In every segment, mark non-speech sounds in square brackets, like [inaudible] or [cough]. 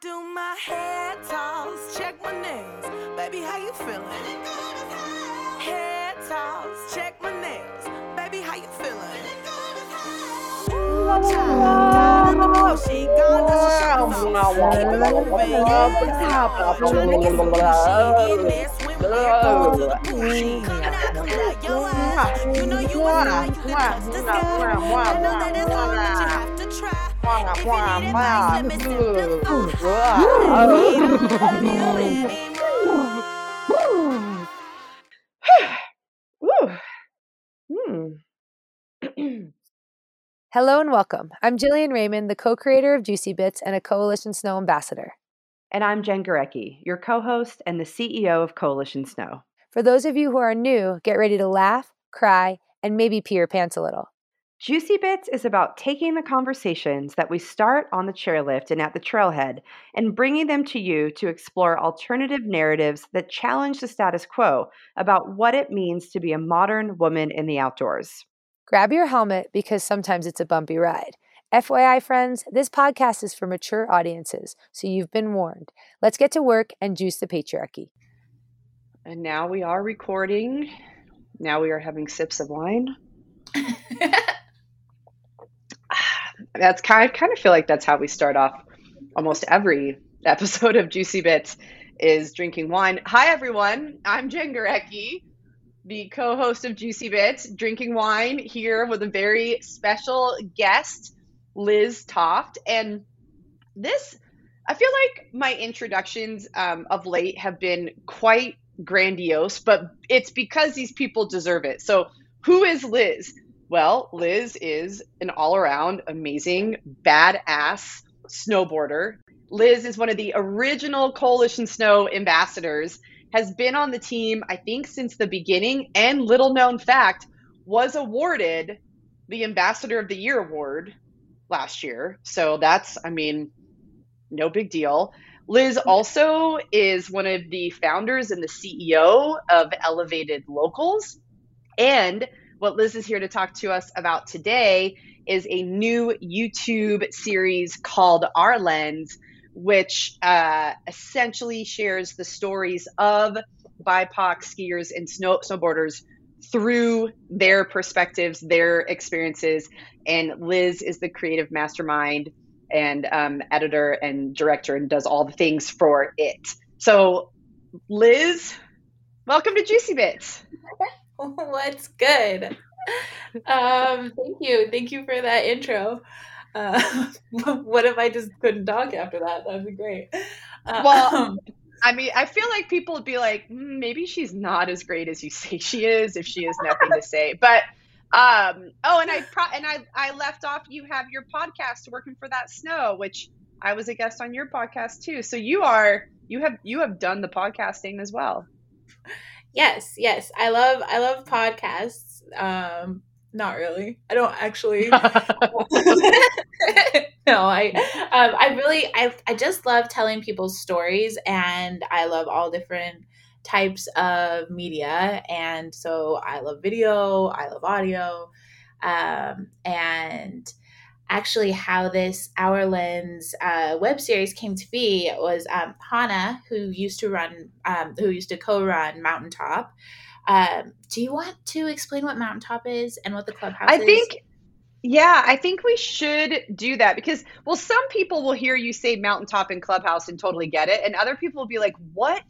do my hair toss, check my nails. Baby, how you feeling? Hair toss, check my nails. Baby, how you feeling? Ooh, child, tired of the bullshit. God, that's your shoes off. Keep it moving, yeah. Tryna get some new shit in there, swim there, going to the bullshit. Now come down your eyes. You know you was lying, you can touch the sky. I know that it's hard, but you have [sighs] Hello and welcome. I'm Jillian Raymond, the co creator of Juicy Bits and a Coalition Snow ambassador. And I'm Jen Gurecki, your co host and the CEO of Coalition Snow. For those of you who are new, get ready to laugh, cry, and maybe pee your pants a little. Juicy Bits is about taking the conversations that we start on the chairlift and at the trailhead and bringing them to you to explore alternative narratives that challenge the status quo about what it means to be a modern woman in the outdoors. Grab your helmet because sometimes it's a bumpy ride. FYI, friends, this podcast is for mature audiences, so you've been warned. Let's get to work and juice the patriarchy. And now we are recording. Now we are having sips of wine. [laughs] that's kind of, kind of feel like that's how we start off almost every episode of Juicy Bits is drinking wine. Hi everyone, I'm Jen Gurecki, the co-host of Juicy Bits, drinking wine here with a very special guest, Liz Toft. And this, I feel like my introductions um, of late have been quite grandiose, but it's because these people deserve it. So, who is Liz? Well, Liz is an all around amazing, badass snowboarder. Liz is one of the original Coalition Snow ambassadors, has been on the team, I think, since the beginning, and little known fact, was awarded the Ambassador of the Year award last year. So that's, I mean, no big deal. Liz also is one of the founders and the CEO of Elevated Locals. And what Liz is here to talk to us about today is a new YouTube series called Our Lens, which uh, essentially shares the stories of BIPOC skiers and snow snowboarders through their perspectives, their experiences. And Liz is the creative mastermind and um, editor and director and does all the things for it. So, Liz, welcome to Juicy Bits. [laughs] [laughs] What's good? Um, thank you. Thank you for that intro. Uh, [laughs] what if I just couldn't talk after that? That'd be great. Uh, Well, um, I mean, I feel like people would be like, "Mm, maybe she's not as great as you say [laughs] she is if she has nothing to say. But um, oh, and I pro- and I I left off. You have your podcast, working for that snow, which I was a guest on your podcast too. So you are you have you have done the podcasting as well. Yes, yes. I love I love podcasts. Um, not really. I don't actually. [laughs] [laughs] no, I um, I really I I just love telling people's stories and I love all different types of media and so I love video, I love audio. Um, and actually how this Our Lens uh, web series came to be was um, Hannah, who used to run, um, who used to co-run Mountaintop. Um, do you want to explain what Mountaintop is and what the clubhouse is? I is? think, yeah, I think we should do that because, well, some people will hear you say mountaintop and clubhouse and totally get it, and other people will be like, "What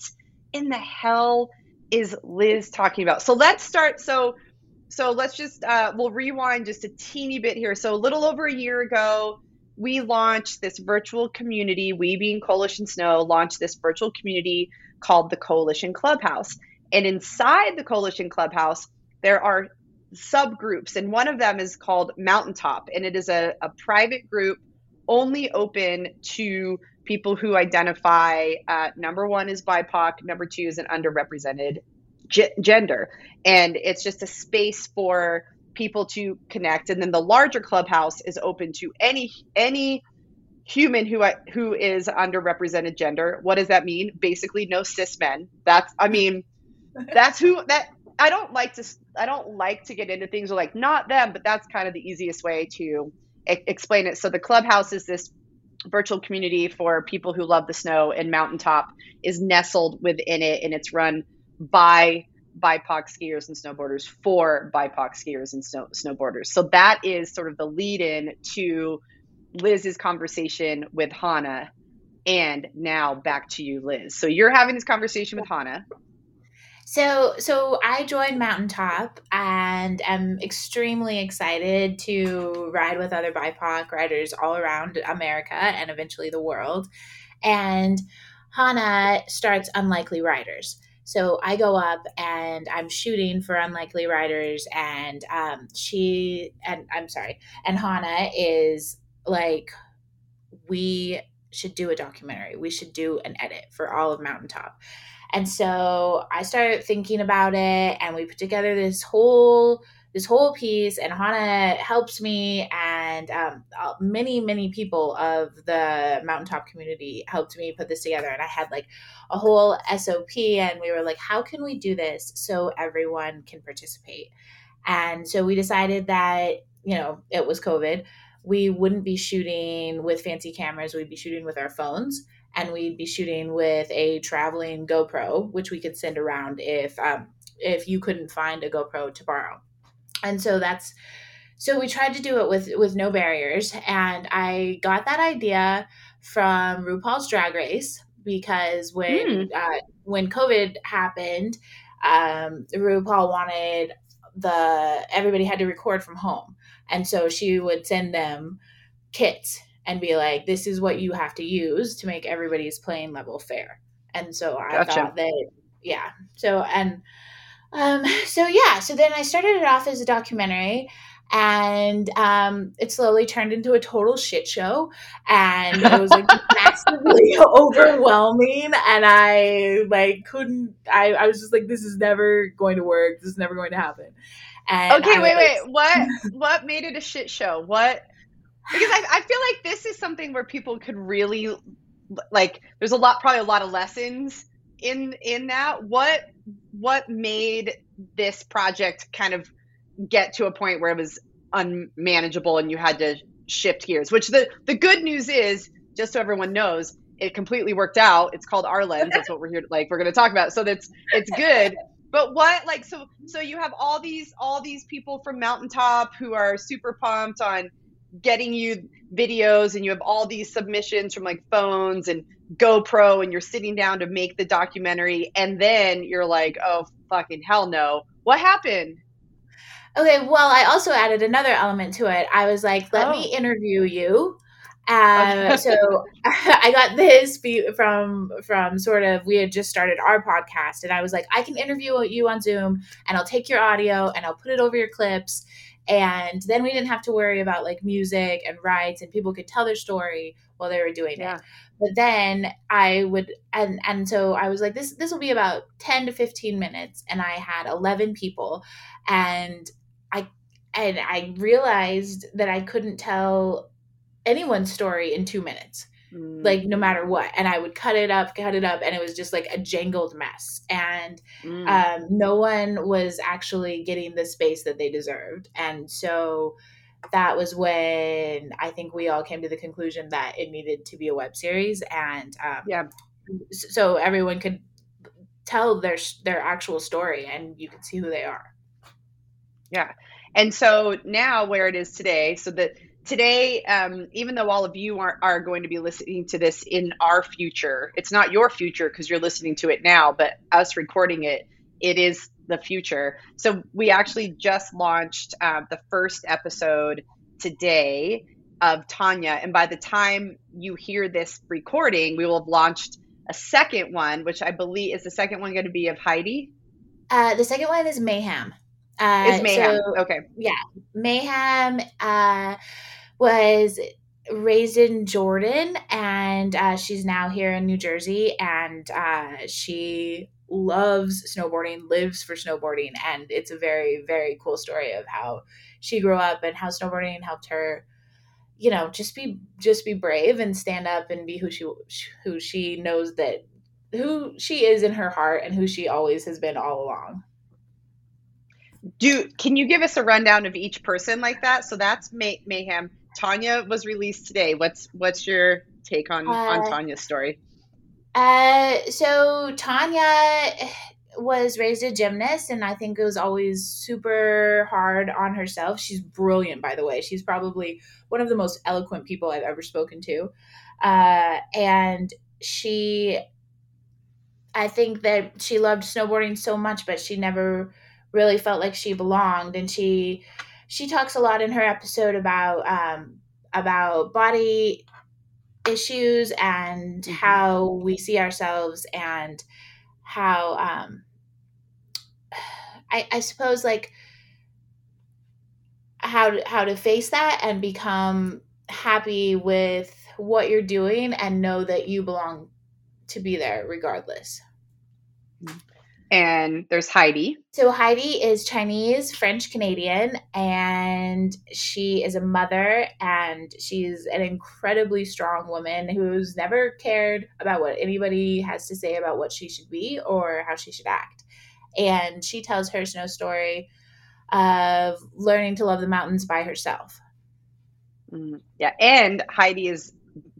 in the hell is Liz talking about?" So let's start. So, so let's just uh, we'll rewind just a teeny bit here. So a little over a year ago, we launched this virtual community. We, being Coalition Snow, launched this virtual community called the Coalition Clubhouse. And inside the Coalition Clubhouse, there are subgroups, and one of them is called Mountaintop, and it is a, a private group only open to people who identify uh, number one is BIPOC, number two is an underrepresented ge- gender, and it's just a space for people to connect. And then the larger clubhouse is open to any any human who who is underrepresented gender. What does that mean? Basically, no cis men. That's I mean, that's who that I don't like to I don't like to get into things like not them, but that's kind of the easiest way to explain it. So the clubhouse is this virtual community for people who love the snow, and Mountaintop is nestled within it, and it's run by BIPOC skiers and snowboarders for BIPOC skiers and snow, snowboarders. So that is sort of the lead in to Liz's conversation with Hannah. And now back to you, Liz. So you're having this conversation with Hannah. So, so I joined Mountaintop and am extremely excited to ride with other BIPOC riders all around America and eventually the world. And Hannah starts Unlikely Riders. So I go up and I'm shooting for Unlikely Riders, and um, she and I'm sorry, and Hannah is like, we should do a documentary. We should do an edit for all of Mountaintop. And so I started thinking about it, and we put together this whole this whole piece and hannah helps me and um, uh, many many people of the mountaintop community helped me put this together and i had like a whole sop and we were like how can we do this so everyone can participate? And so we decided that you know it was covid. We wouldn't be shooting with fancy cameras we'd be shooting with our phones and we'd be shooting with a traveling gopro which we could send around if um, if you couldn't find a gopro to borrow and so that's so we tried to do it with with no barriers and i got that idea from rupaul's drag race because when mm. uh, when covid happened um, rupaul wanted the everybody had to record from home and so she would send them kits and be like this is what you have to use to make everybody's playing level fair and so i gotcha. thought that yeah so and um, so yeah, so then I started it off as a documentary and um, it slowly turned into a total shit show and it was like [laughs] massively [laughs] overwhelming and i like couldn't I, I was just like this is never going to work this is never going to happen. And okay I wait wait what [laughs] what made it a shit show? What because I, I feel like this is something where people could really like there's a lot probably a lot of lessons in in that. What what made this project kind of get to a point where it was unmanageable and you had to shift gears which the the good news is just so everyone knows it completely worked out. It's called our lens. That's what we're here to, like we're going to talk about. So that's it's good. But what like so so you have all these all these people from mountaintop who are super pumped on getting you videos and you have all these submissions from like phones and GoPro and you're sitting down to make the documentary and then you're like, "Oh fucking hell no." What happened? Okay, well, I also added another element to it. I was like, "Let oh. me interview you." Um, so [laughs] I got this from from sort of we had just started our podcast, and I was like, I can interview you on Zoom, and I'll take your audio and I'll put it over your clips, and then we didn't have to worry about like music and rights and people could tell their story while they were doing yeah. it but then i would and and so i was like this this will be about 10 to 15 minutes and i had 11 people. And i and i realized that i couldn't tell anyone's story in two minutes mm. like no matter what and i would cut it up cut it up and it was just like a jangled mess and mm. um, no one was actually getting the space that they deserved and so that was when i think we all came to the conclusion that it needed to be a web series and um, yeah so everyone could tell their their actual story and you could see who they are yeah and so now where it is today so that today, um, even though all of you are, are going to be listening to this in our future, it's not your future because you're listening to it now, but us recording it, it is the future. So we actually just launched uh, the first episode today of Tanya. And by the time you hear this recording, we will have launched a second one, which I believe is the second one going to be of Heidi. Uh, the second one is Mayhem. Uh, is Mayhem. So, okay. Yeah. Mayhem. Uh, was raised in Jordan and uh, she's now here in New Jersey and uh, she loves snowboarding, lives for snowboarding. And it's a very, very cool story of how she grew up and how snowboarding helped her you know just be just be brave and stand up and be who she who she knows that who she is in her heart and who she always has been all along do can you give us a rundown of each person like that so that's May, mayhem Tanya was released today. What's what's your take on uh, on Tanya's story? Uh, so Tanya was raised a gymnast and I think it was always super hard on herself. She's brilliant, by the way. She's probably one of the most eloquent people I've ever spoken to. Uh, and she, I think that she loved snowboarding so much, but she never really felt like she belonged. And she, she talks a lot in her episode about, um, about body issues and mm-hmm. how we see ourselves and how um I, I suppose like how to, how to face that and become happy with what you're doing and know that you belong to be there regardless. Mm-hmm. And there's Heidi. So Heidi is Chinese, French Canadian, and she is a mother and she's an incredibly strong woman who's never cared about what anybody has to say about what she should be or how she should act. And she tells her snow story of learning to love the mountains by herself. Mm, yeah, and Heidi has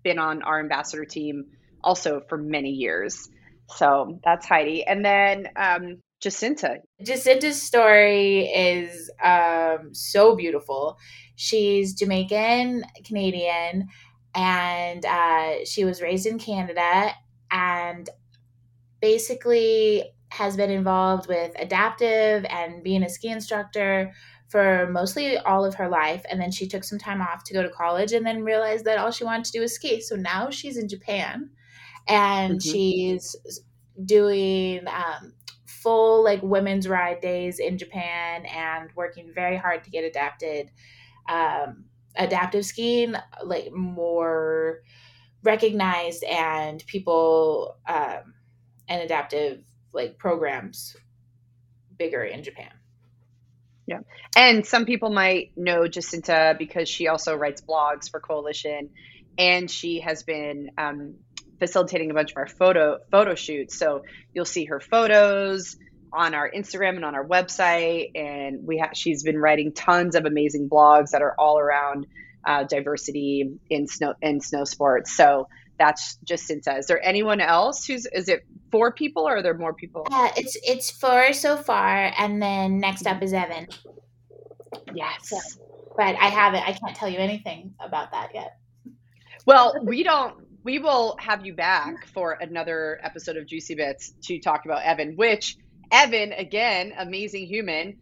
been on our ambassador team also for many years. So that's Heidi. And then um, Jacinta. Jacinta's story is um, so beautiful. She's Jamaican, Canadian, and uh, she was raised in Canada and basically has been involved with adaptive and being a ski instructor for mostly all of her life. And then she took some time off to go to college and then realized that all she wanted to do was ski. So now she's in Japan and mm-hmm. she's doing um, full like women's ride days in Japan and working very hard to get adapted um, adaptive skiing like more recognized and people um, and adaptive like programs bigger in Japan. Yeah. And some people might know Jacinta because she also writes blogs for Coalition and she has been um, facilitating a bunch of our photo photo shoots. So you'll see her photos on our Instagram and on our website, and we have she's been writing tons of amazing blogs that are all around uh, diversity in snow in snow sports. So that's just Jacinta. Is there anyone else who's is it four people or are there more people? Yeah, it's it's four so far, and then next up is Evan. Yes, so, but I haven't. I can't tell you anything about that yet. Well, we don't we will have you back for another episode of Juicy Bits to talk about Evan, which Evan, again, amazing human,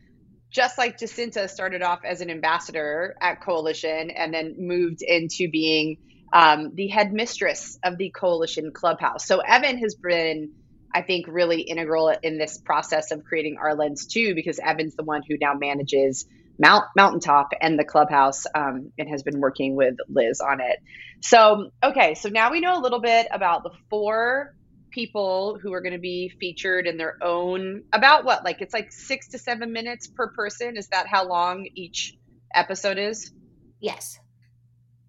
just like Jacinta started off as an ambassador at Coalition and then moved into being um, the head mistress of the Coalition Clubhouse. So Evan has been, I think, really integral in this process of creating our lens too, because Evan's the one who now manages Mount Mountaintop and the clubhouse um, and has been working with Liz on it. So, okay, so now we know a little bit about the four people who are going to be featured in their own about what like it's like six to seven minutes per person? Is that how long each episode is? Yes.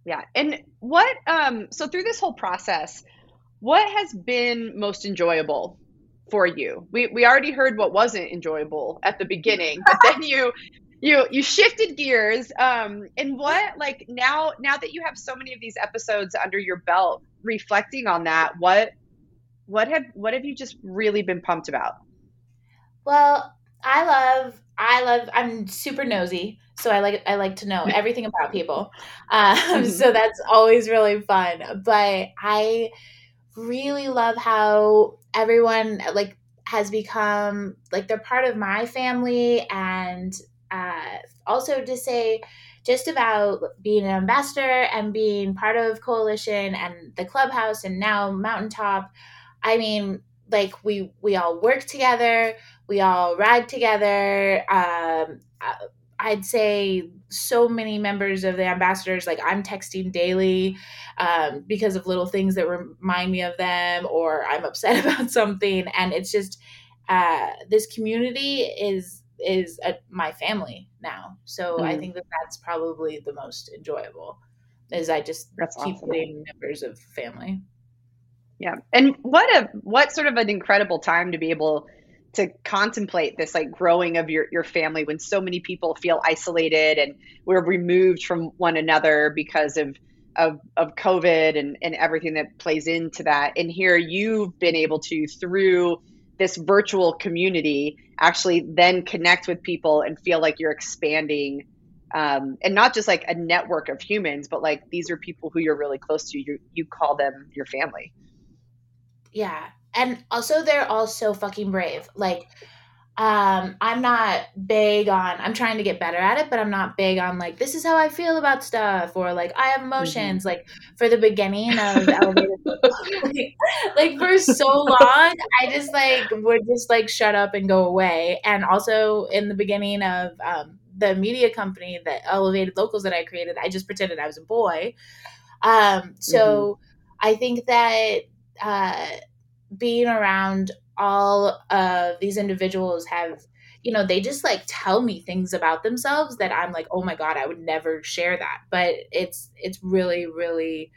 Yeah and what um so through this whole process what has been most enjoyable for you? We we already heard what wasn't enjoyable at the beginning but then you you you shifted gears um and what like now now that you have so many of these episodes under your belt reflecting on that what what have what have you just really been pumped about? Well i love i love i'm super nosy so i like i like to know [laughs] everything about people. Um, so that's always really fun but i really love how everyone like has become like they're part of my family and uh, also to say just about being an ambassador and being part of coalition and the clubhouse and now mountaintop. I mean like we we all work together we all ride together um, i'd say so many members of the ambassadors like i'm texting daily um, because of little things that remind me of them or i'm upset [laughs] about something. And it's just uh, this community is is my family now. So mm. I think that that's probably the most enjoyable. Is I just that's keep awesome. getting members of family. Yeah, and what a what sort of an incredible time to be able to contemplate this like growing of your your family when so many people feel isolated and we're removed from one another because of of of COVID and and everything that plays into that. And here you've been able to through this virtual community actually then connect with people and feel like you're expanding um, and not just like a network of humans but like these are people who you're really close to. You you call them your family. Yeah. And also they're all so fucking brave. Like um i'm not big on i'm trying to get better at it but i'm not big on like this is how i feel about stuff or like i have emotions mm-hmm. like for the beginning of elevated like, [laughs] [laughs] like for so long i just like would just like shut up and go away and also in the beginning of um the media company that elevated locals that i created i just pretended i was a boy um so mm-hmm. i think that uh being around all of these individuals have you know they just like tell me things about themselves that i'm like oh my god i would never share that but it's it's really really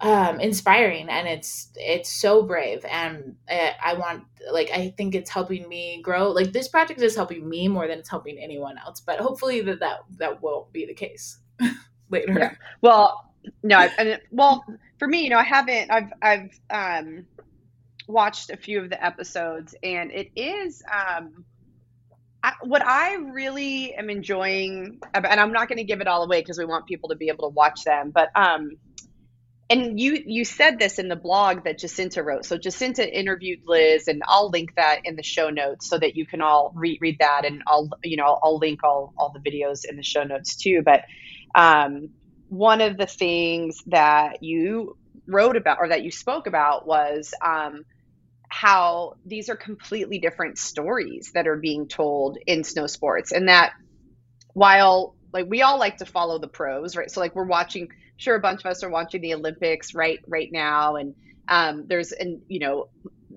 um inspiring and it's it's so brave and uh, i want like i think it's helping me grow like this project is helping me more than it's helping anyone else but hopefully that that, that won't be the case [laughs] later yeah. well no I, I well for me you know i haven't i've i've um watched a few of the episodes, and it is um, I, what I really am enjoying. And I'm not going to give it all away because we want people to be able to watch them. But um, and you you said this in the blog that Jacinta wrote. So Jacinta interviewed Liz, and I'll link that in the show notes so that you can all read read that, and I'll you know I'll link all all the videos in the show notes too. But um, one of the things that you wrote about or that you spoke about was um, how these are completely different stories that are being told in snow sports. And that while like we all like to follow the pros right? So like we're watching sure a bunch of us are watching the olympics right right now. And um, there's and you know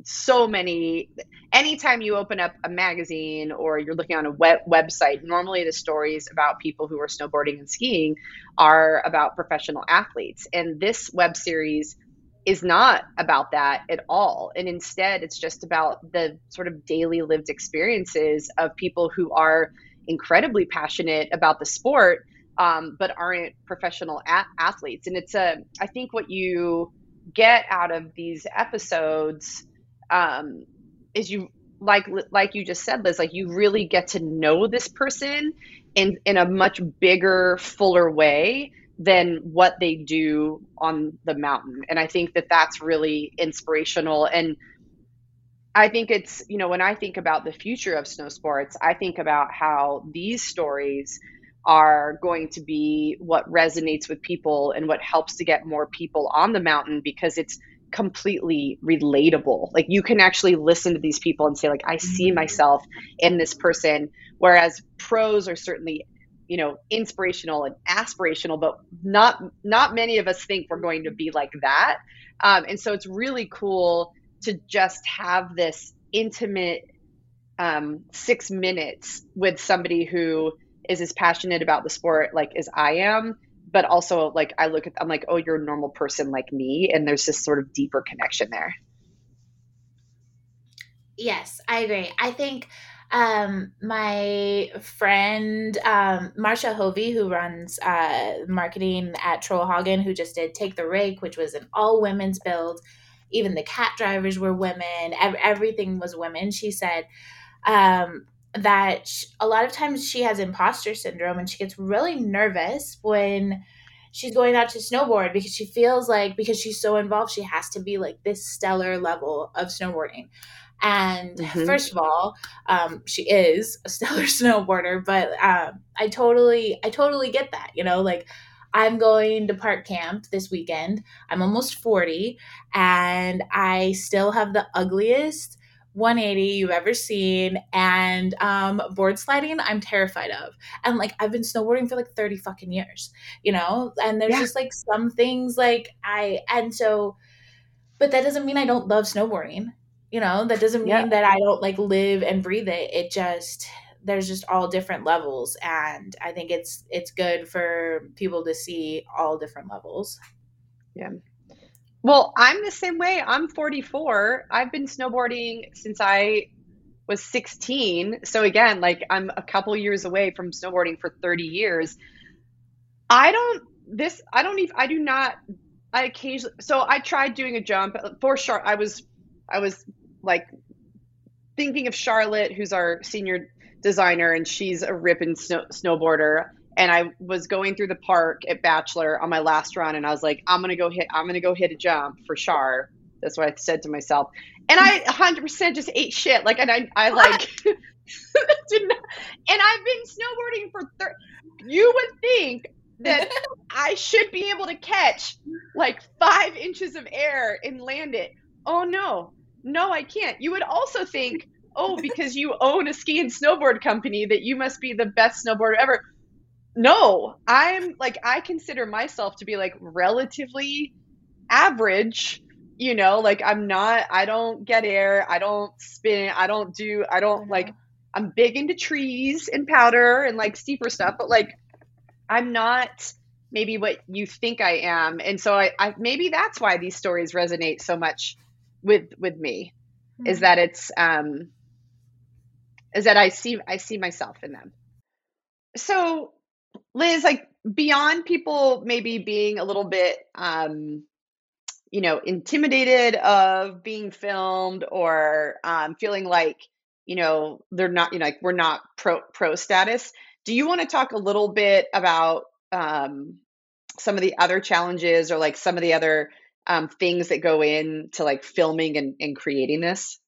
so many anytime you open up a magazine or you're looking on a web website normally the stories about people who are snowboarding and skiing are about professional athletes. And this web series is not about that at all. And instead, it's just about the sort of daily lived experiences of people who are incredibly passionate about the sport, um, but aren't professional a- athletes. And it's a, I think what you get out of these episodes um, is you like like you just said liz like you really get to know this person in in a much bigger fuller way than what they do on the mountain. And I think that that's really inspirational. And I think it's, you know, when I think about the future of snow sports, I think about how these stories are going to be what resonates with people and what helps to get more people on the mountain because it's completely relatable. Like you can actually listen to these people and say like I see mm-hmm. myself in this person whereas pros are certainly you know inspirational and aspirational but not not many of us think we're going to be like that. Um, and so it's really cool to just have this intimate um, six minutes with somebody who is as passionate about the sport like as i am but also like i look at i'm like oh you're a normal person like me and there's this sort of deeper connection there. Yes i agree. I think um, my friend um, Marsha Hovey, who runs uh, marketing at Trollhaugen, who just did Take the Rake, which was an all women's build. Even the cat drivers were women. Ev- everything was women. She said um, that a lot of times she has imposter syndrome and she gets really nervous when she's going out to snowboard because she feels like because she's so involved she has to be like this stellar level of snowboarding and mm-hmm. first of all, um, she is a [laughs] stellar snowboarder, but um, I totally, I totally get that. You know, like I'm going to park camp this weekend. I'm almost 40, and I still have the ugliest 180 you've ever seen and um board sliding i'm terrified of. And like i've been snowboarding for like 30 fucking years you know? And there's yeah. just like some things like i and so but that doesn't mean i don't love snowboarding you know? That doesn't mean yeah. that i don't like live and breathe it. It just there's just all different levels and i think it's it's good for people to see all different levels. Yeah well i'm the same way i'm 44 i've been snowboarding since i was 16 so again like i'm a couple years away from snowboarding for 30 years i don't this I don't even I do not I occasionally so I tried doing a jump for sure. I was I was like thinking of Charlotte, who's our senior designer, and she's a ripping snow, snowboarder. And I was going through the park at Bachelor on my last run, and I was like, I'm gonna go hit I'm gonna go hit a jump for Char. That's what I said to myself. And I 100% just ate shit. Like, and I, I like, [laughs] did not, and I've been snowboarding for, thir- you would think that [laughs] I should be able to catch like five inches of air and land it. Oh no, no, I can't. You would also think, oh, because you own a ski and snowboard company, that you must be the best snowboarder ever. No, I'm like, I consider myself to be like relatively average. You know, like I'm not, I don't get air, I don't spin, I don't do, I don't like, I'm big into trees and powder and like steeper stuff, but like, I'm not maybe what you think I am. And so I, I maybe that's why these stories resonate so much with with me mm-hmm. is that it's um is that I see I see myself in them. So Liz, like beyond people maybe being a little bit um you know intimidated of being filmed or um feeling like you know they're not you know like we're not pro pro status do you want to talk a little bit about um, some of the other challenges or like some of the other um, things that go into like filming and, and creating this?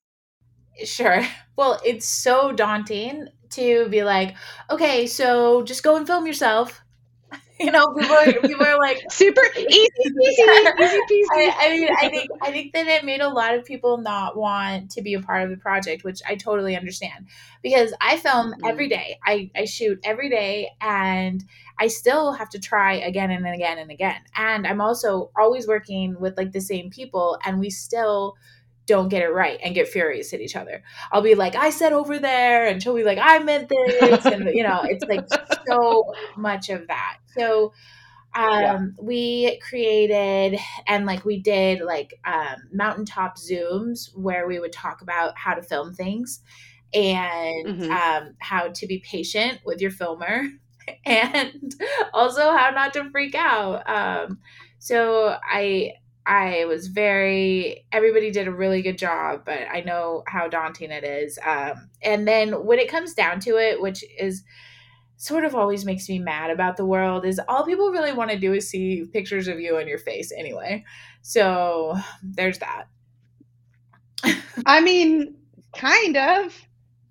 Sure. Well, it's so daunting to be like, okay, so just go and film yourself. [laughs] you know, people are, people are like [laughs] super [laughs] easy, easy, easy peasy. I, I, mean, I think I think that it made a lot of people not want to be a part of the project, which I totally understand because I film mm-hmm. every day. I I shoot every day, and I still have to try again and again and again. And I'm also always working with like the same people, and we still don't get it right and get furious at each other. I'll be like, I said over there, and she'll be like, I meant this, and you know, it's like so much of that. So um yeah. we created and like we did like um mountaintop zooms where we would talk about how to film things and mm-hmm. um how to be patient with your filmer [laughs] and also how not to freak out um so i I was very, everybody did a really good job, but I know how daunting it is. Um, and then when it comes down to it, which is sort of always makes me mad about the world, is all people really want to do is see pictures of you and your face anyway. So there's that. I mean, kind of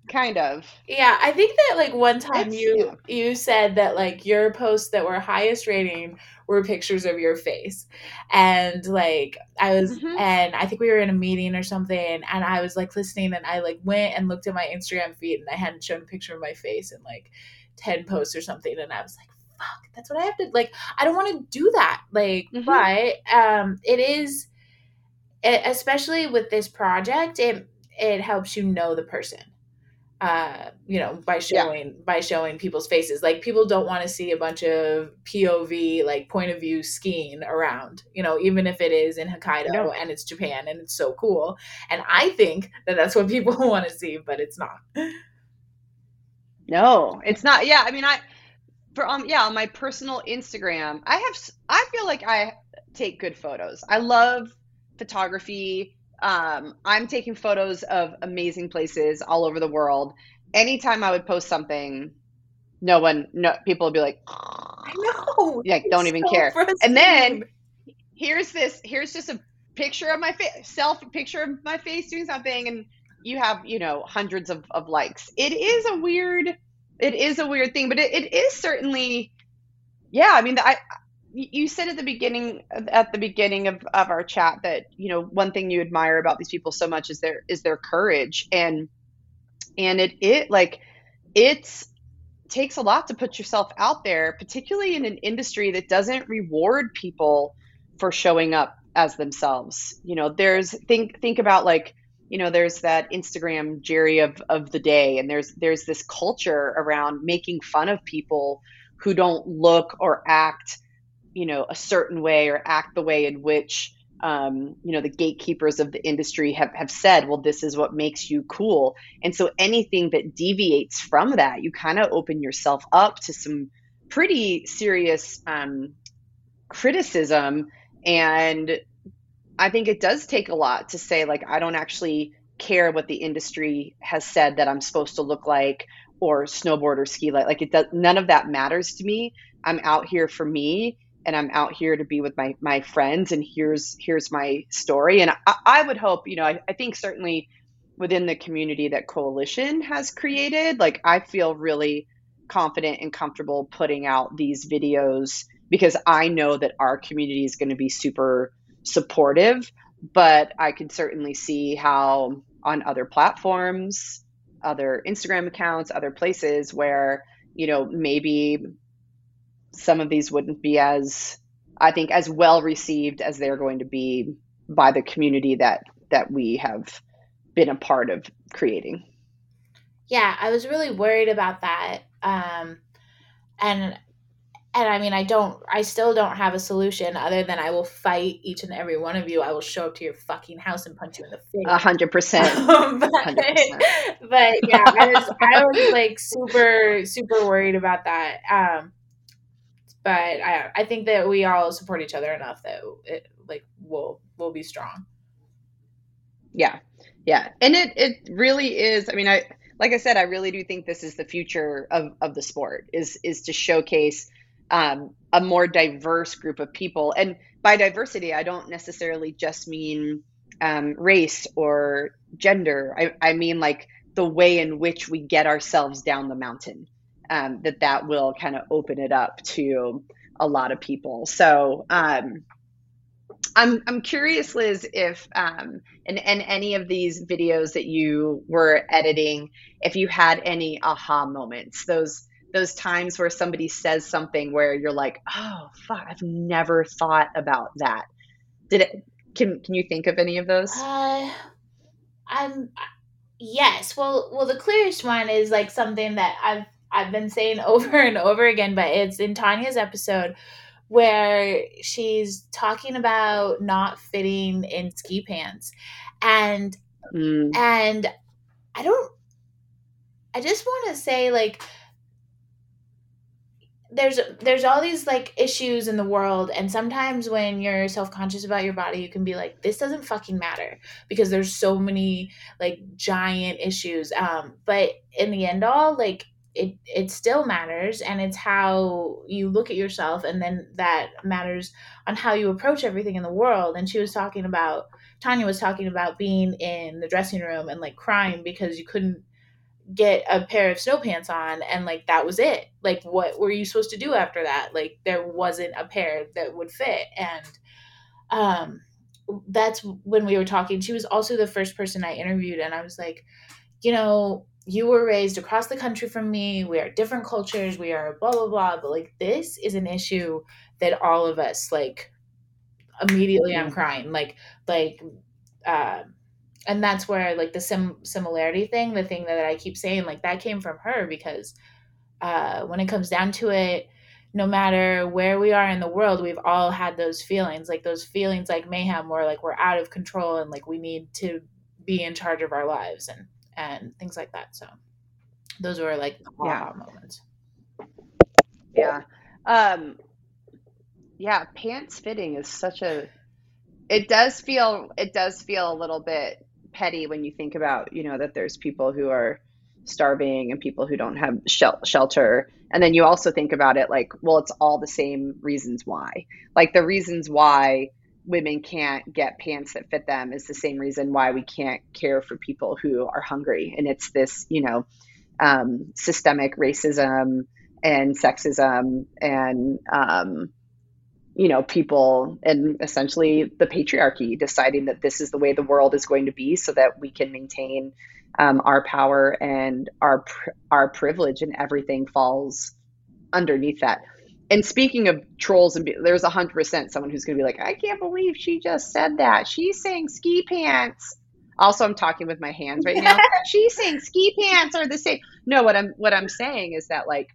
kind of yeah i think that like one time you yeah. you said that like your posts that were highest rating were pictures of your face and like i was mm-hmm. and i think we were in a meeting or something and i was like listening and i like went and looked at my instagram feed and i hadn't shown a picture of my face in like 10 posts or something and i was like fuck that's what i have to like i don't want to do that like mm-hmm. but um it is it, especially with this project it it helps you know the person uh you know by showing yeah. by showing people's faces. Like people don't want to see a bunch of pov like point of view skiing around you know even if it is in hokkaido no. and it's japan and it's so cool. And i think that that's what [laughs] people want to see but it's not. No it's not yeah i mean i for um yeah on my personal instagram i have i feel like i take good photos. I love photography um, I'm taking photos of amazing places all over the world. Anytime I would post something, no one, no people would be like, I know, [laughs] like don't even so care. And then here's this, here's just a picture of my face, self picture of my face doing something, and you have you know hundreds of, of likes. It is a weird, it is a weird thing, but it, it is certainly, yeah. I mean, I you said at the beginning at the beginning of, of our chat that you know one thing you admire about these people so much is their is their courage. And and it it like it's takes a lot to put yourself out there particularly in an industry that doesn't reward people for showing up as themselves. You know there's think think about like you know there's that instagram jerry of of the day and there's there's this culture around making fun of people who don't look or act you know a certain way or act the way in which um, you know the gatekeepers of the industry have, have said well this is what makes you cool. And so anything that deviates from that you kind of open yourself up to some pretty serious um, criticism. And I think it does take a lot to say like I don't actually care what the industry has said that I'm supposed to look like or snowboard or ski like like it does none of that matters to me. I'm out here for me and I'm out here to be with my my friends and here's here's my story. And I, I would hope you know I, I think certainly within the community that coalition has created like I feel really confident and comfortable putting out these videos because I know that our community is going to be super supportive but I could certainly see how on other platforms other Instagram accounts other places where you know maybe some of these wouldn't be as I think as well received as they're going to be by the community that that we have been a part of creating. Yeah, I was really worried about that. Um, and and I mean, I don't, I still don't have a solution other than I will fight each and every one of you. I will show up to your fucking house and punch you in the face. A hundred percent. [laughs] But yeah, I was, I was like super, super worried about that. Um, but I I think that we all support each other enough that it like we'll we'll be strong. Yeah, yeah, and it it really is. I mean, I like I said, I really do think this is the future of of the sport is is to showcase um, a more diverse group of people, and by diversity, I don't necessarily just mean um, race or gender. I, I mean like the way in which we get ourselves down the mountain um, that that will kind of open it up to a lot of people. So um, I'm I'm curious, Liz, if um, in, in any of these videos that you were editing, if you had any aha moments, those those times where somebody says something where you're like, oh fuck, I've never thought about that. Did it? Can Can you think of any of those? Uh, I'm yes. Well, well, the clearest one is like something that I've I've been saying [laughs] over and over again, but it's in Tanya's episode where she's talking about not fitting in ski pants. And mm. and I don't I just want to say like there's there's all these like issues in the world and sometimes when you're self-conscious about your body you can be like this doesn't fucking matter because there's so many like giant issues um but in the end all like it it still matters and it's how you look at yourself and then that matters on how you approach everything in the world. And she was talking about Tanya was talking about being in the dressing room and like crying because you couldn't get a pair of snow pants on and like that was it. Like what were you supposed to do after that? Like there wasn't a pair that would fit. And um that's when we were talking. She was also the first person i interviewed and i was like you know you were raised across the country from me. We are different cultures. We are blah, blah, blah. But like, this is an issue that all of us, like, immediately I'm crying. Like, like, uh, and that's where like the sim similarity thing, the thing that I keep saying, like that came from her because uh, when it comes down to it, no matter where we are in the world, we've all had those feelings, like those feelings like mayhem, where like we're out of control and like we need to be in charge of our lives. And and things like that. So those were like yeah moments. Yeah. Um yeah, pants fitting is such a it does feel it does feel a little bit petty when you think about, you know, that there's people who are starving and people who don't have shel- shelter. And then you also think about it like, well, it's all the same reasons why. Like the reasons why women can't get pants that fit them is the same reason why we can't care for people who are hungry. And it's this, you know, um, systemic racism and sexism and, um, you know, people and essentially the patriarchy deciding that this is the way the world is going to be so that we can maintain um, our power and our, our privilege and everything falls underneath that and speaking of trolls and be, there's a hundred percent someone who's going to be like i can't believe she just said that. She's saying ski pants. Also i'm talking with my hands right now. [laughs] She's saying ski pants are the same. No what i'm what i'm saying is that like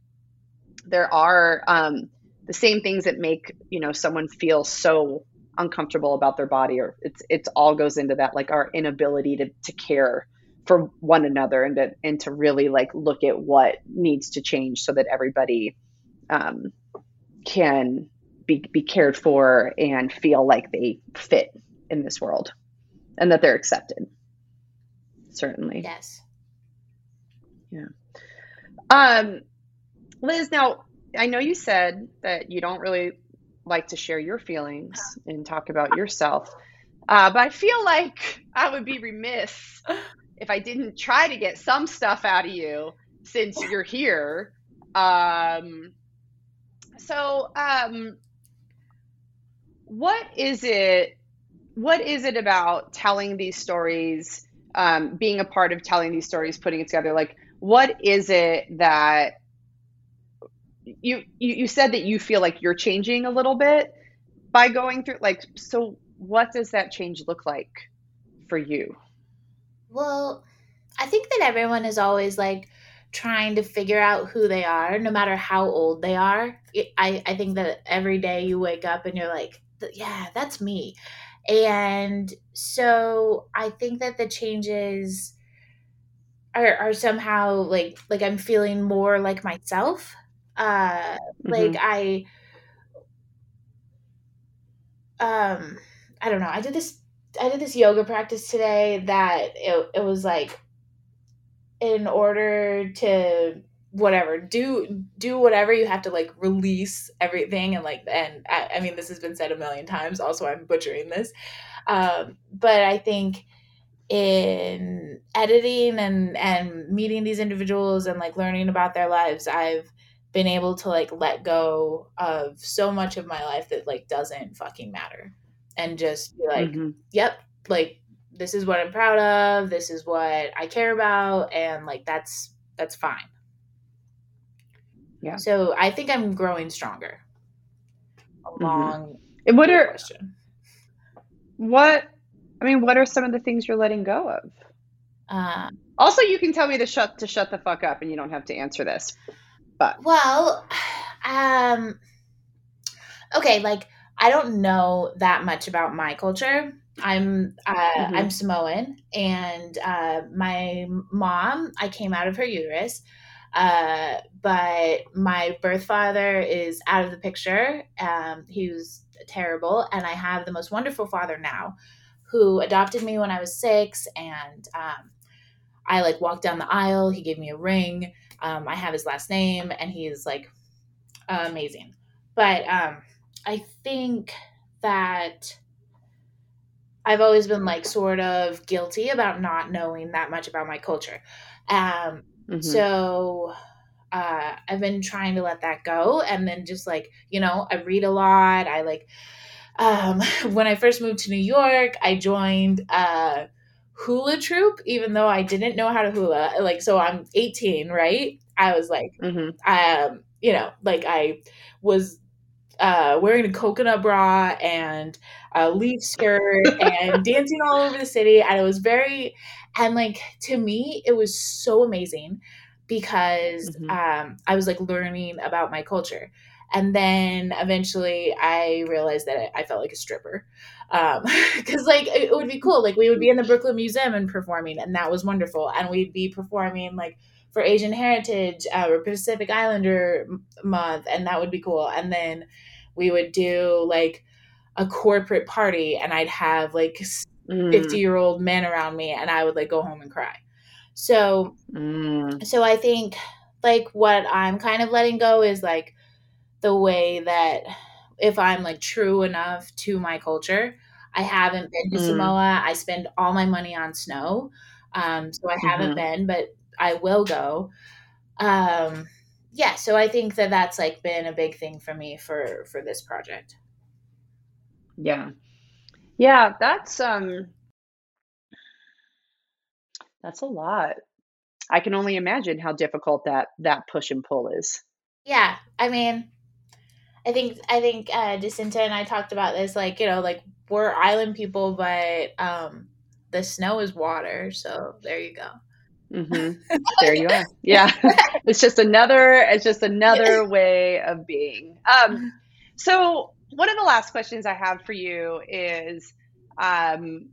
there are um, the same things that make you know someone feel so uncomfortable about their body or it's it's all goes into that like our inability to to care for one another and to and to really like look at what needs to change so that everybody um, can be, be cared for and feel like they fit in this world and that they're accepted. Certainly. Yes. Yeah. Um, Liz, now I know you said that you don't really like to share your feelings and talk about yourself, uh, but I feel like I would be remiss if I didn't try to get some stuff out of you since you're here. Um, so, um, what is it? What is it about telling these stories, um, being a part of telling these stories, putting it together? Like, what is it that you, you you said that you feel like you're changing a little bit by going through? Like, so what does that change look like for you? Well, I think that everyone is always like trying to figure out who they are, no matter how old they are. I, I think that every day you wake up and you're like, yeah, that's me. And so I think that the changes are, are somehow like like I'm feeling more like myself. Uh mm-hmm. like I um I don't know. I did this I did this yoga practice today that it, it was like in order to whatever do do whatever you have to like release everything and like and I, I, mean this has been said a million times also i'm butchering this um, but i think in editing and and meeting these individuals and like learning about their lives i've been able to like let go of so much of my life that like doesn't fucking matter and just be like mm-hmm. yep like this is what i'm proud of this is what i care about and like that's that's fine yeah. So I think I'm growing stronger. Along mm-hmm. what are question. What I mean, what are some of the things you're letting go of? Uh, also, you can tell me to shut to shut the fuck up, and you don't have to answer this. But well, um, okay, like I don't know that much about my culture. I'm uh, mm-hmm. I'm Samoan, and uh, my mom. I came out of her uterus. Uh, but my birth father is out of the picture. Um, he was terrible, and I have the most wonderful father now, who adopted me when I was six, and um, I like walked down the aisle. He gave me a ring. Um, I have his last name, and he's like amazing. But um, I think that I've always been like sort of guilty about not knowing that much about my culture. Um, Mm-hmm. So uh, I've been trying to let that go. And then just like, you know, I read a lot. I like, um, [laughs] when I first moved to New York, I joined a hula troupe, even though I didn't know how to hula. Like, so I'm 18, right? I was like, mm-hmm. um, you know, like I was uh, wearing a coconut bra and a leaf skirt and [laughs] dancing all over the city. And it was very, and like to me, it was so amazing because mm-hmm. um, I was like learning about my culture. And then eventually I realized that I, felt like a stripper. Um, [laughs] cause like it would be cool. Like we would be in the Brooklyn Museum and performing, and that was wonderful. And we'd be performing like for Asian Heritage uh, or Pacific Islander month, and that would be cool. And then we would do like a corporate party, and I'd have like mm. 50 year old men around me and I would like go home and cry. So, mm. so I think like what I'm kind of letting go is like the way that if I'm like true enough to my culture, I haven't been to mm. Samoa. I spend all my money on snow. Um, so I haven't mm-hmm. been, but I will go. Um, yeah, so I think that that's like been a big thing for me for for this project. Yeah. Yeah, that's um that's a lot. I can only imagine how difficult that that push and pull is. Yeah, I mean, I think I think uh Jacinta and I talked about this like, you know, like we're island people but um the snow is water, so there you go. Mm-hmm. [laughs] There you are. Yeah, [laughs] it's just another. It's just another way of being. Um, so one of the last questions I have for you is um,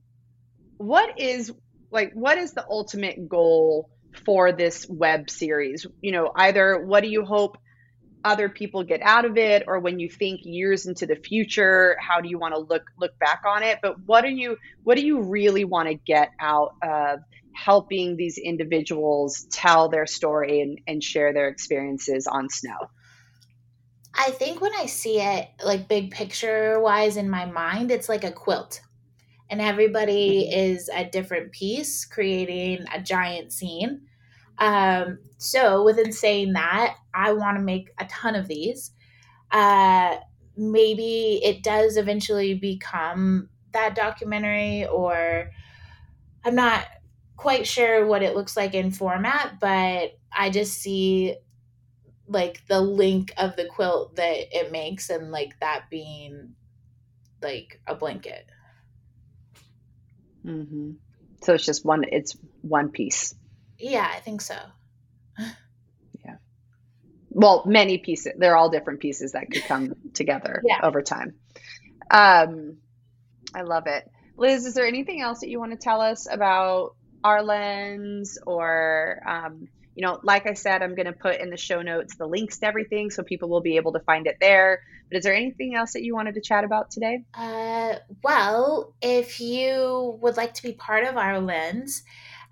what is like what is the ultimate goal for this web series? You know, either what do you hope other people get out of it or when you think years into the future how do you want to look look back on it but what do you what do you really want to get out of helping these individuals tell their story and, and share their experiences on snow i think when i see it like big picture wise in my mind it's like a quilt and everybody mm-hmm. is a different piece creating a giant scene um, so, within saying that, I want to make a ton of these. Uh, maybe it does eventually become that documentary, or I'm not quite sure what it looks like in format, but I just see like the link of the quilt that it makes and like that being like a blanket. Mm-hmm. So it's just one, it's one piece. Yeah, I think so. [laughs] yeah. Well, many pieces. They're all different pieces that could come [laughs] together yeah. over time. Um, I love it. Liz, is there anything else that you want to tell us about our lens or um, you know, like I said, I'm going to put in the show notes the links to everything so people will be able to find it there. But is there anything else that you wanted to chat about today? Uh, well, if you would like to be part of our lens,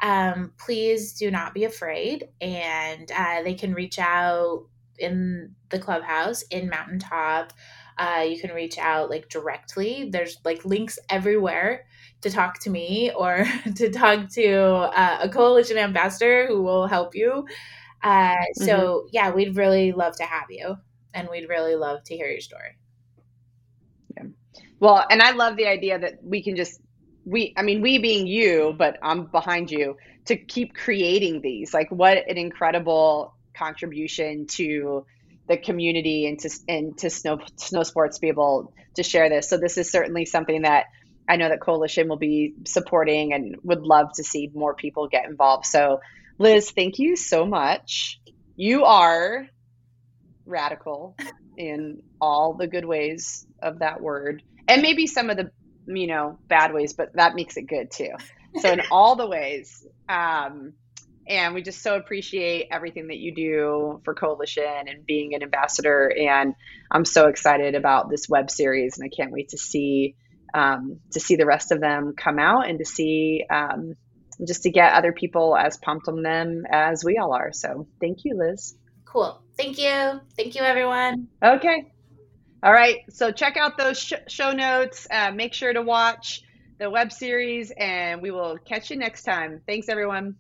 um, please do not be afraid. And uh, they can reach out in the clubhouse in Mountaintop. Uh, you can reach out like directly. There's like links everywhere to talk to me or [laughs] to talk to uh, a coalition ambassador who will help you. Uh, so, mm-hmm. yeah, we'd really love to have you and we'd really love to hear your story. Yeah. Well, and I love the idea that we can just we i mean we being you but i'm behind you to keep creating these like what an incredible contribution to the community and to and to snow snow sports to be able to share this so this is certainly something that i know that coalition will be supporting and would love to see more people get involved so liz thank you so much you are radical in all the good ways of that word and maybe some of the you know, bad ways, but that makes it good too. So in [laughs] all the ways, um, and we just so appreciate everything that you do for Coalition and being an ambassador. And I'm so excited about this web series, and I can't wait to see um, to see the rest of them come out and to see um, just to get other people as pumped on them as we all are. So thank you, Liz. Cool. Thank you. Thank you, everyone. Okay. All right. So check out those sh- show notes. Uh, make sure to watch the web series, and we will catch you next time. Thanks, everyone.